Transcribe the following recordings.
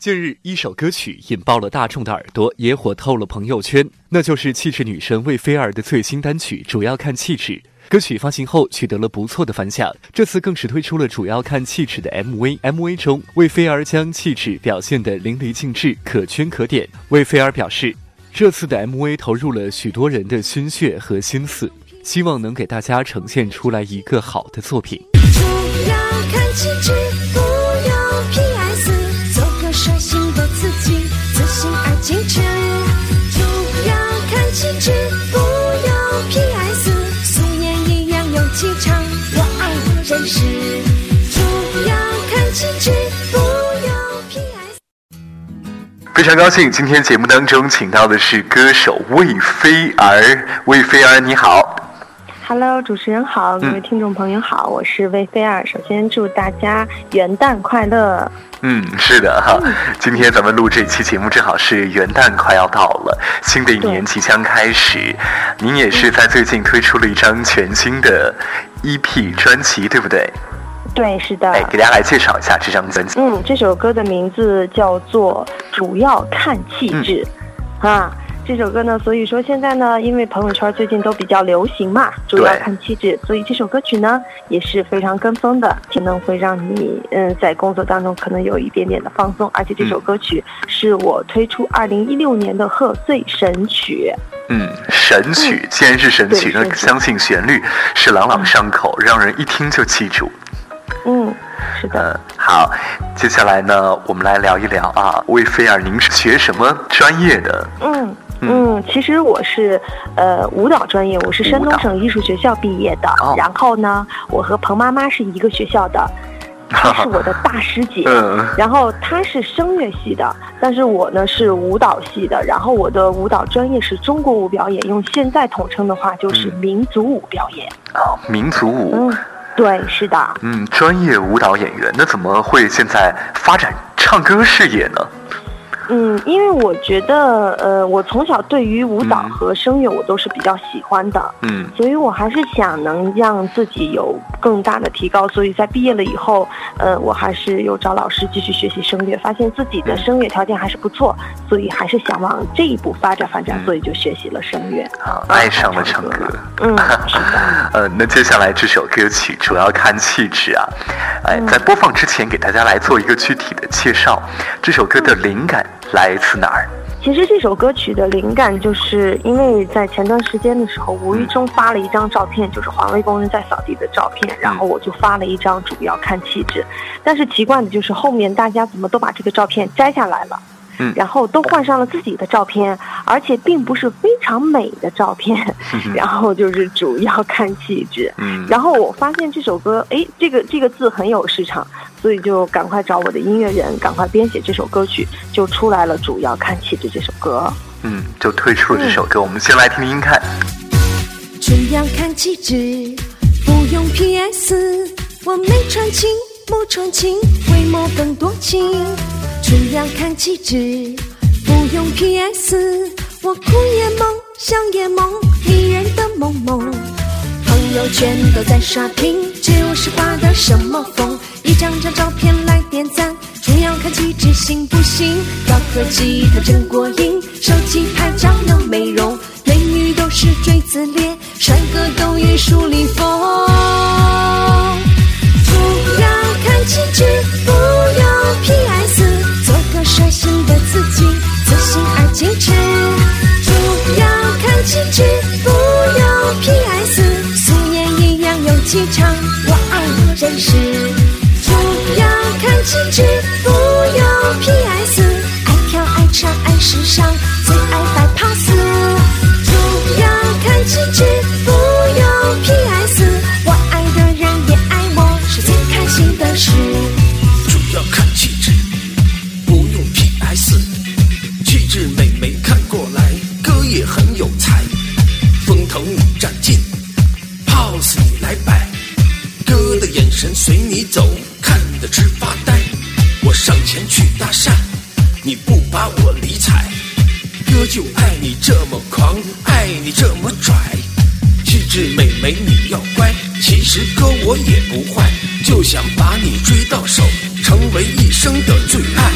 近日，一首歌曲引爆了大众的耳朵，也火透了朋友圈，那就是气质女神魏菲儿的最新单曲《主要看气质》。歌曲发行后取得了不错的反响，这次更是推出了《主要看气质》的 MV。MV 中，魏菲儿将气质表现得淋漓尽致，可圈可点。魏菲儿表示，这次的 MV 投入了许多人的心血和心思，希望能给大家呈现出来一个好的作品。主要看气质，率性的自己，自信而矜持。主要看气质，不要 PS，素颜一样有气场，我爱我真实。主要看气质，不要 PS。非常高兴，今天节目当中请到的是歌手魏菲儿。魏菲儿，你好。Hello，主持人好，各位听众朋友好，我是魏菲儿。首先祝大家元旦快乐。嗯，是的哈。今天咱们录这期节目，正好是元旦快要到了，新的一年即将开始。您也是在最近推出了一张全新的 EP 专辑，对不对？对，是的。哎，给大家来介绍一下这张专辑。嗯，这首歌的名字叫做《主要看气质》，啊。这首歌呢，所以说现在呢，因为朋友圈最近都比较流行嘛，主要看气质，所以这首歌曲呢也是非常跟风的，可能会让你嗯在工作当中可能有一点点的放松，而且这首歌曲是我推出二零一六年的贺岁神曲。嗯，神曲，既然是神曲，那相信旋律是朗朗上口，让人一听就记住。嗯，是的。嗯，好，接下来呢，我们来聊一聊啊，魏菲儿，您是学什么专业的？嗯。嗯，其实我是，呃，舞蹈专业，我是山东省艺术学校毕业的。哦、然后呢，我和彭妈妈是一个学校的，她是我的大师姐。嗯。然后她是声乐系的，但是我呢是舞蹈系的。然后我的舞蹈专业是中国舞表演，用现在统称的话就是民族舞表演。哦，民族舞。嗯，对，是的。嗯，专业舞蹈演员，那怎么会现在发展唱歌事业呢？嗯，因为我觉得，呃，我从小对于舞蹈和声乐我都是比较喜欢的，嗯，所以我还是想能让自己有更大的提高，所以在毕业了以后，呃，我还是又找老师继续学习声乐，发现自己的声乐条件还是不错，所以还是想往这一步发展发展，所以就学习了声乐，好，爱上了唱歌，嗯，是的，呃，那接下来这首歌曲主要看气质啊，哎，在播放之前给大家来做一个具体的介绍，这首歌的灵感。来自哪儿？其实这首歌曲的灵感，就是因为在前段时间的时候，无意中发了一张照片，就是环卫工人在扫地的照片，然后我就发了一张主要看气质。但是奇怪的就是后面大家怎么都把这个照片摘下来了，嗯，然后都换上了自己的照片，而且并不是非常美的照片，然后就是主要看气质。嗯，然后我发现这首歌，哎，这个这个字很有市场。所以就赶快找我的音乐人，赶快编写这首歌曲，就出来了。主要看气质这首歌，嗯，就推出了这首歌。嗯、我们先来听听看。主要看气质，不用 PS，我没传情，不传情，为某更多情。主要看气质，不用 PS，我哭也萌，笑也萌，迷人的萌萌。朋友圈都在刷屏，只有是挂的什么风？一张张照片来点赞，主要看气质行不行？高科技它真过瘾，手机拍照能美容，美女都是锥子脸，帅哥都玉树临风。唱，我爱真实。主要看气质，不要 PS，爱跳爱唱爱时尚，最爱摆 pose。主要看气质，不要 PS，我爱的人也爱我，是最开心的事。主要看气质，不用 PS，气质美眉看过来，哥也很有才，风头你占尽就爱你这么狂爱你这么拽。气质美眉你要乖其实哥我也不坏就想把你追到手成为一生的最爱。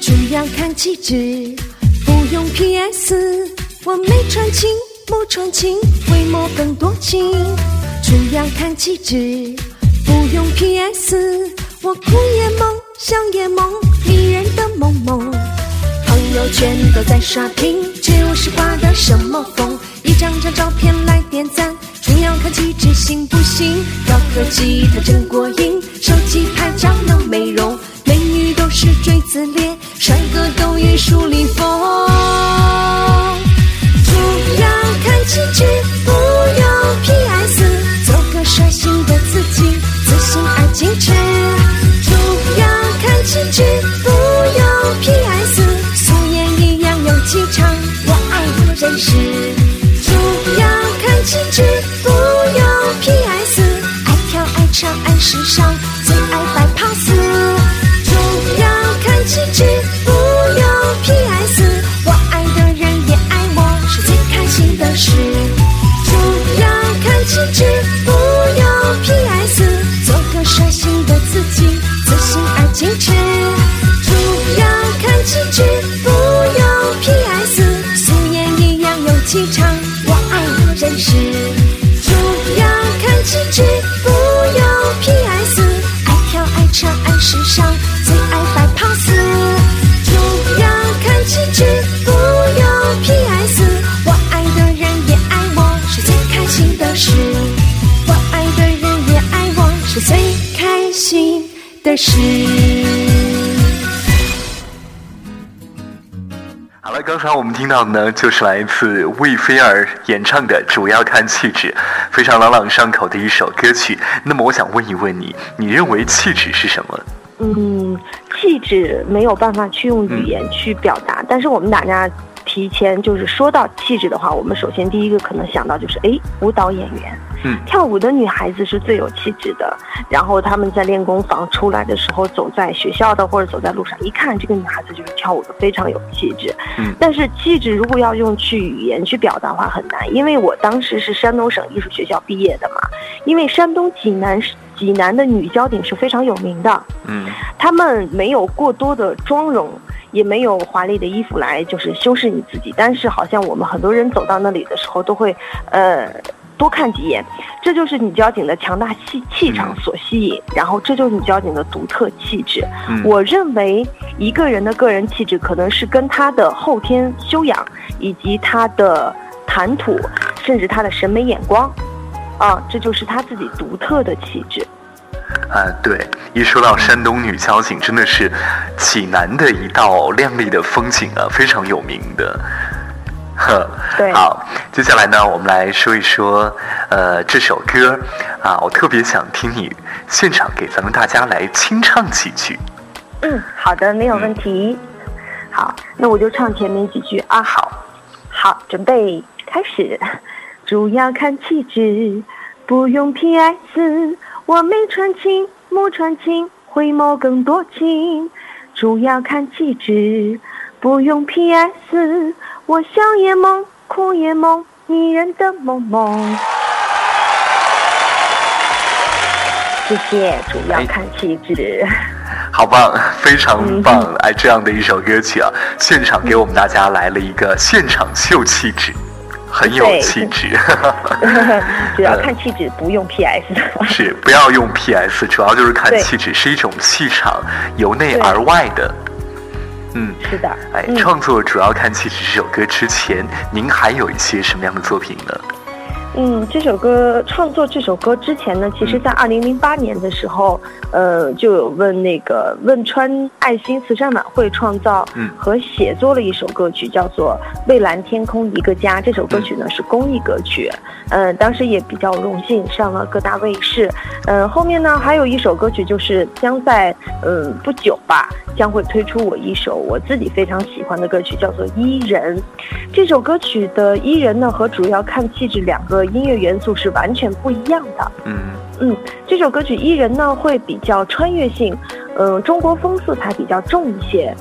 主要看气质 PS。我没穿情，不穿情，为么更多情？主要看气质，不用 PS。我哭也萌，笑也萌，迷人的萌萌。朋友圈都在刷屏，只有是刮的什么风？一张张照片来点赞，主要看气质行不行？高科技它真过瘾，手机拍照能美容，美女都是锥子脸，帅哥都与树立风。主要看气质，不用 PS，做个率性的自己，自信而矜持。主要看气质，不用 PS，素颜一样有气场，我爱我真实。主要看气质，不用 PS，爱跳爱唱爱时尚，我爱的人也爱我，是最开心的事。好了，刚才我们听到的呢，就是来自魏菲儿演唱的《主要看气质》，非常朗朗上口的一首歌曲。那么，我想问一问你，你认为气质是什么？嗯，气质没有办法去用语言去表达，但是我们大家提前就是说到气质的话，我们首先第一个可能想到就是，哎，舞蹈演员。嗯跳舞的女孩子是最有气质的。然后她们在练功房出来的时候，走在学校的或者走在路上，一看这个女孩子就是跳舞的，非常有气质。嗯但是气质如果要用去语言去表达的话很难，因为我当时是山东省艺术学校毕业的嘛，因为山东济南济南的女交警是非常有名的。嗯她们没有过多的妆容，也没有华丽的衣服来就是修饰你自己，但是好像我们很多人走到那里的时候都会，呃。多看几眼，这就是女交警的强大气气场所吸引，然后这就是女交警的独特气质。嗯我认为一个人的个人气质可能是跟他的后天修养，以及他的谈吐，甚至他的审美眼光，啊，这就是他自己独特的气质。啊，对，一说到山东女交警，真的是济南的一道亮丽的风景啊，非常有名的。呵，对好，接下来呢，我们来说一说，呃，这首歌啊，我特别想听你现场给咱们大家来清唱几句。嗯，好的，没有问题。好，那我就唱前面几句啊。好，好，准备开始。主要看气质，不用 PS。我没传情，不传情，回眸更多情。主要看气质，不用 PS。我笑也萌，哭也萌，迷人的萌萌。谢谢，主要看气质。好棒，非常棒！哎，这样的一首歌曲啊，现场给我们大家来了一个现场秀气质，很有气质。主要看气质，不用 PS。是，不要用 PS，主要就是看气质，是一种气场，由内而外的。嗯，是的，哎，嗯创作主要看气质这首歌之前，您还有一些什么样的作品呢？嗯，这首歌创作这首歌之前呢，其实在二零零八年的时候，呃，就有问那个汶川爱心慈善晚会创造嗯和写作了一首歌曲，叫做《蔚蓝天空一个家》。这首歌曲呢是公益歌曲，嗯、当时也比较荣幸上了各大卫视。嗯、后面呢还有一首歌曲，就是将在嗯不久吧，将会推出我一首我自己非常喜欢的歌曲，叫做《伊人》。这首歌曲的伊人呢和主要看气质两个音乐元素是完全不一样的。嗯嗯，这首歌曲伊人呢会比较穿越性，嗯、中国风色彩比较重一些。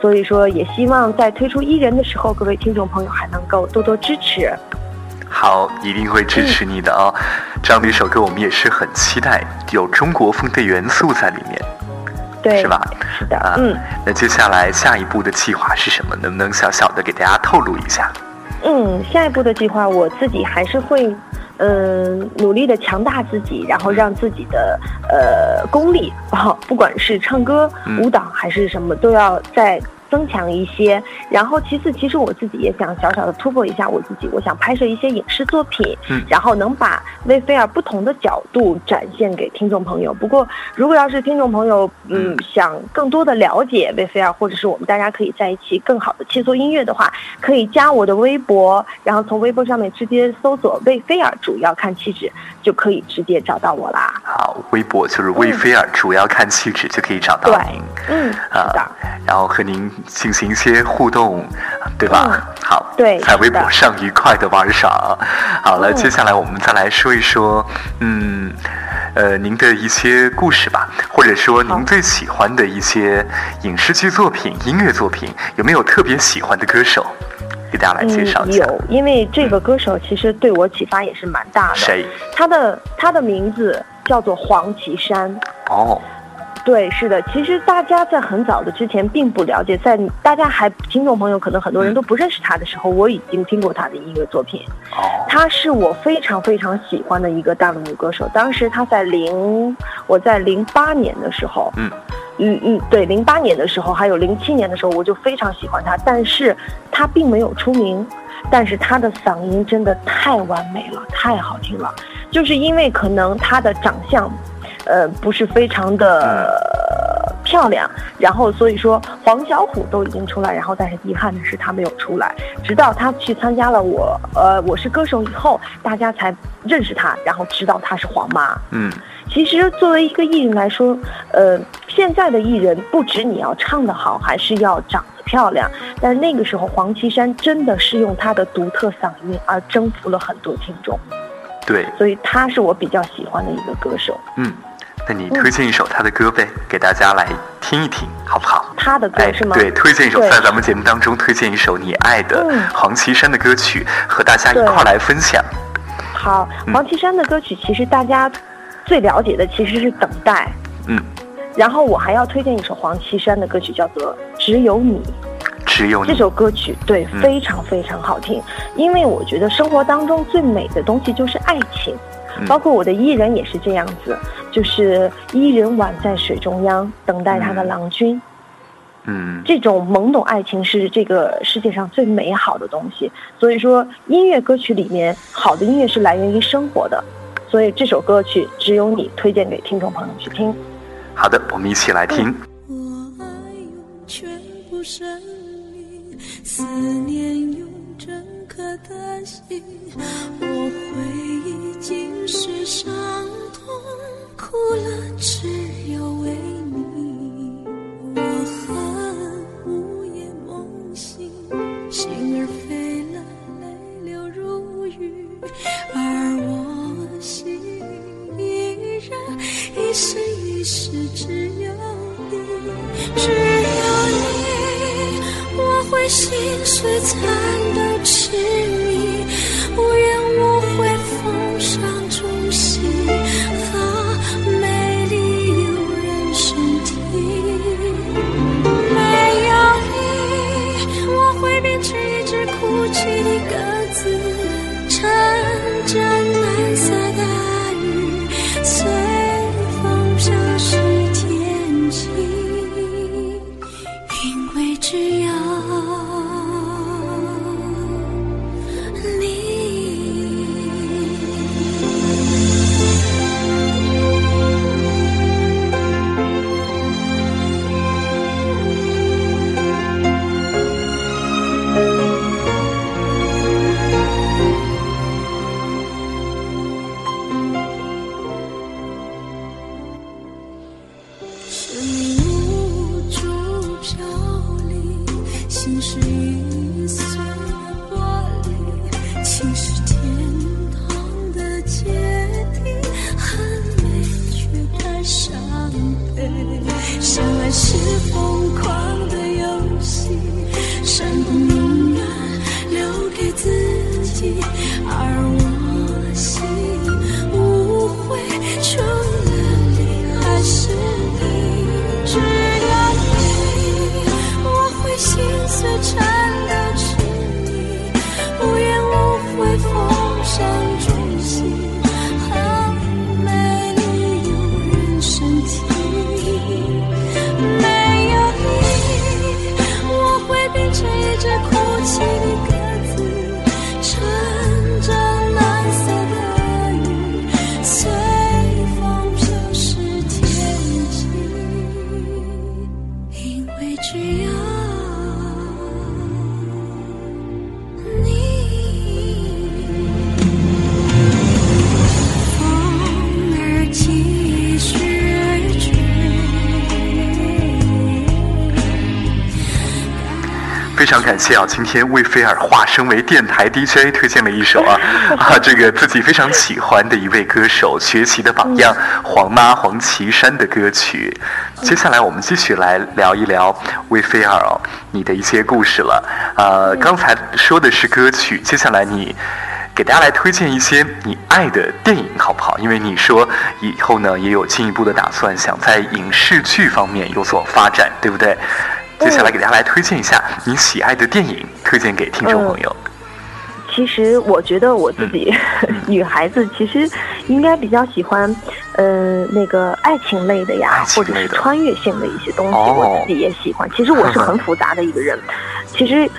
所以说，也希望在推出伊人的时候，各位听众朋友还能够多多支持。好，一定会支持你的哦。这样的一首歌，我们也是很期待，有中国风的元素在里面。对，是吧？是的，嗯。那接下来下一步的计划是什么？能不能小小的给大家透露一下？嗯，下一步的计划，我自己还是会，嗯，努力的强大自己，然后让自己的呃功力，不管是唱歌、舞蹈还是什么，都要在。增强一些，然后其次，其实我自己也想小小的突破一下我自己，我想拍摄一些影视作品，嗯，然后能把威菲尔不同的角度展现给听众朋友。不过，如果要是听众朋友嗯想更多的了解威菲尔，或者是我们大家可以在一起更好的切磋音乐的话，可以加我的微博，然后从微博上面直接搜索魏菲尔，主要看气质就可以直接找到我啦。好，微博就是魏菲尔，主要看气质就可以找到您。嗯，啊，然后和您。进行一些互动，对吧？好，对，在微博上愉快的玩耍。好了，接下来我们再来说一说，嗯，呃，您的一些故事吧，或者说您最喜欢的一些影视剧作品、音乐作品，有没有特别喜欢的歌手？给大家来介绍一下。有，因为这个歌手其实对我启发也是蛮大的。谁？他的他的名字叫做黄绮珊。哦。对，是的，其实大家在很早的之前并不了解，在大家还听众朋友可能很多人都不认识他的时候，我已经听过他的音乐作品。哦，他是我非常非常喜欢的一个大陆女歌手。当时他在零，我在零八年的时候，嗯，嗯嗯，对，零八年的时候，还有零七年的时候，我就非常喜欢他，但是他并没有出名，但是他的嗓音真的太完美了，太好听了，就是因为可能他的长相。呃，不是非常的漂亮，然后所以说黄小琥都已经出来，然后但是遗憾的是他没有出来，直到他去参加了我呃我是歌手以后，大家才认识他，然后知道他是黄妈。嗯，其实作为一个艺人来说，呃，现在的艺人不止你要唱得好，还是要长得漂亮，但是那个时候黄绮珊真的是用她的独特嗓音而征服了很多听众。对，所以她是我比较喜欢的一个歌手。嗯。那你推荐一首他的歌呗，给大家来听一听，好不好？他的歌是吗？对，推荐一首，在咱们节目当中推荐一首你爱的黄绮珊的歌曲，和大家一块来分享。好，黄绮珊的歌曲其实大家最了解的其实是《等待》。嗯。然后我还要推荐一首黄绮珊的歌曲，叫做《只有你》。只有你。这首歌曲对，非常非常好听，因为我觉得生活当中最美的东西就是爱情。包括我的伊人也是这样子，就是伊人宛在水中央，等待他的郎君。嗯，这种懵懂爱情是这个世界上最美好的东西。所以说，音乐歌曲里面好的音乐是来源于生活的。所以这首歌曲只有你推荐给听众朋友去听。好的，我们一起来听。我爱用全部生命，思念用整颗的心，我会。尽是伤痛，哭了只有为你。我恨午夜梦醒，心儿飞了，泪流如雨，而我心依然一生一世只有你，只有你，我会心碎惨到痴迷，无怨无悔。伤谢啊！今天魏菲尔化身为电台 DJ，推荐了一首啊 啊，这个自己非常喜欢的一位歌手，学习的榜样黄妈黄绮珊的歌曲。接下来我们继续来聊一聊魏菲尔哦，你的一些故事了。呃，刚才说的是歌曲，接下来你给大家来推荐一些你爱的电影好不好？因为你说以后呢也有进一步的打算，想在影视剧方面有所发展，对不对？接下来给大家来推荐一下你喜爱的电影，推荐给听众朋友。其实我觉得我自己 女孩子其实应该比较喜欢，呃，那个爱情类的呀，或者是穿越性的一些东西，我自己也喜欢。其实我是很复杂的一个人，其实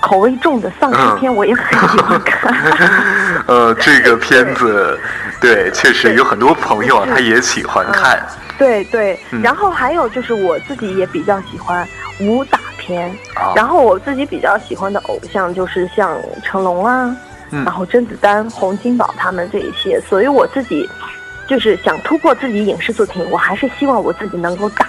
口味重的丧尸片我也很喜欢看。呃，这个片子，对，确实有很多朋友他也喜欢看。对对，然后还有就是我自己也比较喜欢武打片，然后我自己比较喜欢的偶像就是像成龙啊，然后甄子丹、洪金宝他们这一些，所以我自己就是想突破自己影视作品，我还是希望我自己能够打。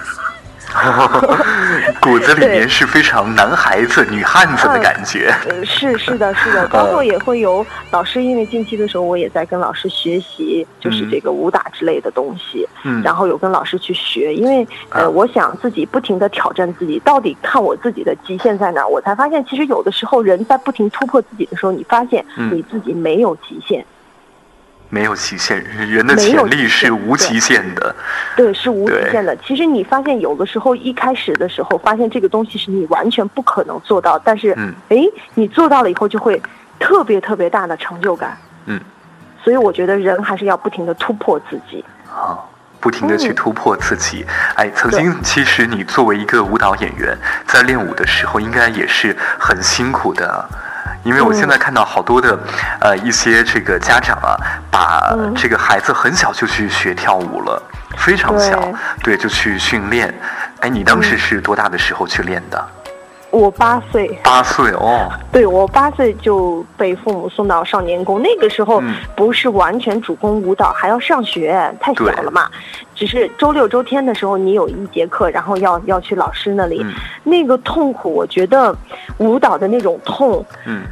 骨子里面是非常男孩子、女汉子的感觉。是是的，是的，包括也会有老师，因为近期的时候我也在跟老师学习，就是这个武打之类的东西。嗯，然后有跟老师去学，因为呃，我想自己不停的挑战自己，到底看我自己的极限在哪？我才发现，其实有的时候人在不停突破自己的时候，你发现你自己没有极限。没有极限，人的潜力是无极限的。对，是无极限的。其实你发现有的时候一开始的时候，发现这个东西是你完全不可能做到，但是，哎，你做到了以后就会特别特别大的成就感。嗯。所以我觉得人还是要不停的突破自己。好，不停的去突破自己。哎，曾经其实你作为一个舞蹈演员，在练舞的时候，应该也是很辛苦的。因为我现在看到好多的，呃，一些这个家长啊，把这个孩子很小就去学跳舞了，非常小，对，就去训练。哎，你当时是多大的时候去练的？我八岁，八岁哦，对我八岁就被父母送到少年宫，那个时候不是完全主攻舞蹈，还要上学，太小了嘛。只是周六周天的时候，你有一节课，然后要要去老师那里，那个痛苦，我觉得舞蹈的那种痛，嗯。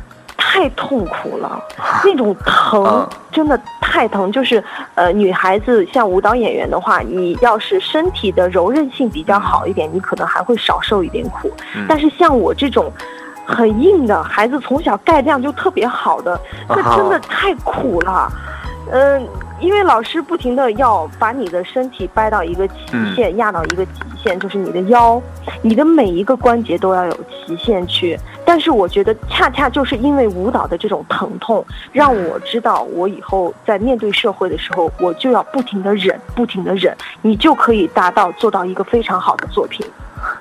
太痛苦了，那种疼真的太疼。就是，呃，女孩子像舞蹈演员的话，你要是身体的柔韧性比较好一点，你可能还会少受一点苦。但是像我这种很硬的孩子，从小钙量就特别好的，那真的太苦了。嗯。因为老师不停的要把你的身体掰到一个极限，压到一个极限，就是你的腰，你的每一个关节都要有极限去。但是我觉得，恰恰就是因为舞蹈的这种疼痛，让我知道，我以后在面对社会的时候，我就要不停的忍，不停的忍，你就可以达到做到一个非常好的作品。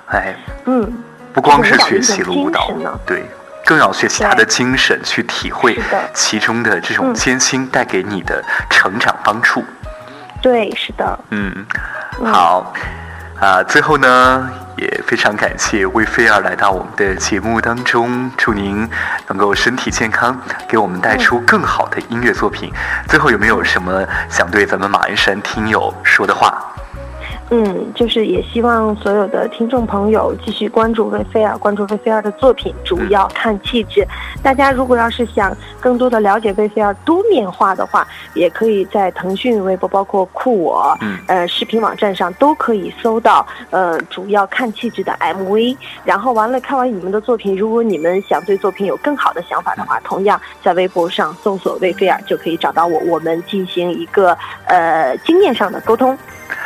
哎，嗯，不光是学习了舞蹈，对。更要学习他的精神，去体会其中的这种艰辛带给你的成长帮助。对，是的。嗯，好啊。最后呢，也非常感谢魏菲儿来到我们的节目当中，祝您能够身体健康，给我们带出更好的音乐作品。最后有没有什么想对咱们马鞍山听友说的话？嗯，就是也希望所有的听众朋友继续关注魏菲尔，关注魏菲尔的作品，主要看气质。大家如果要是想更多的了解魏菲尔多面化的话，也可以在腾讯微博、包括酷我、呃视频网站上都可以搜到呃主要看气质的 MV。然后完了看完你们的作品，如果你们想对作品有更好的想法的话，同样在微博上搜索魏菲尔就可以找到我，我们进行一个呃经验上的沟通。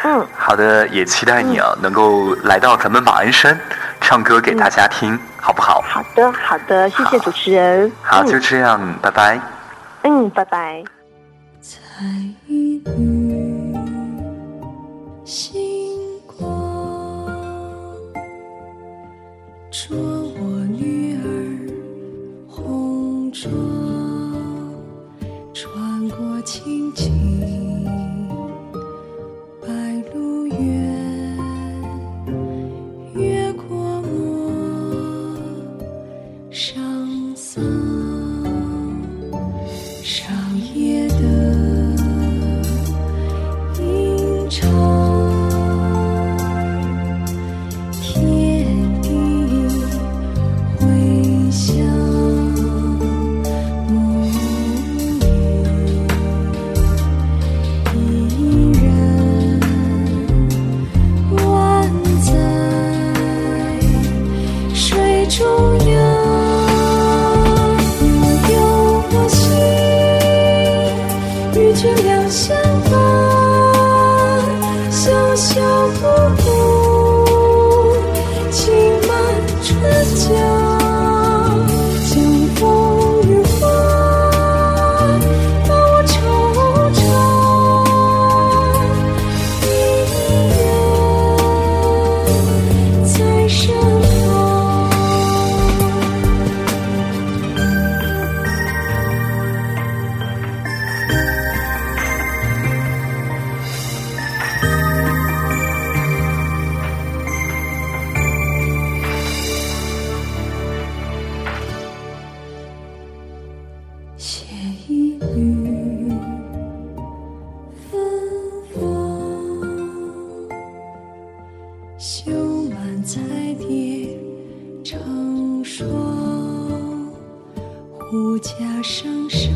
嗯，好的，也期待你啊，能够来到咱们马鞍山，唱歌给大家听，好不好？好的，好的，谢谢主持人。好，就这样，拜拜。嗯，拜拜。星光，捉我女儿红妆，小不绣满彩蝶成双狐假声声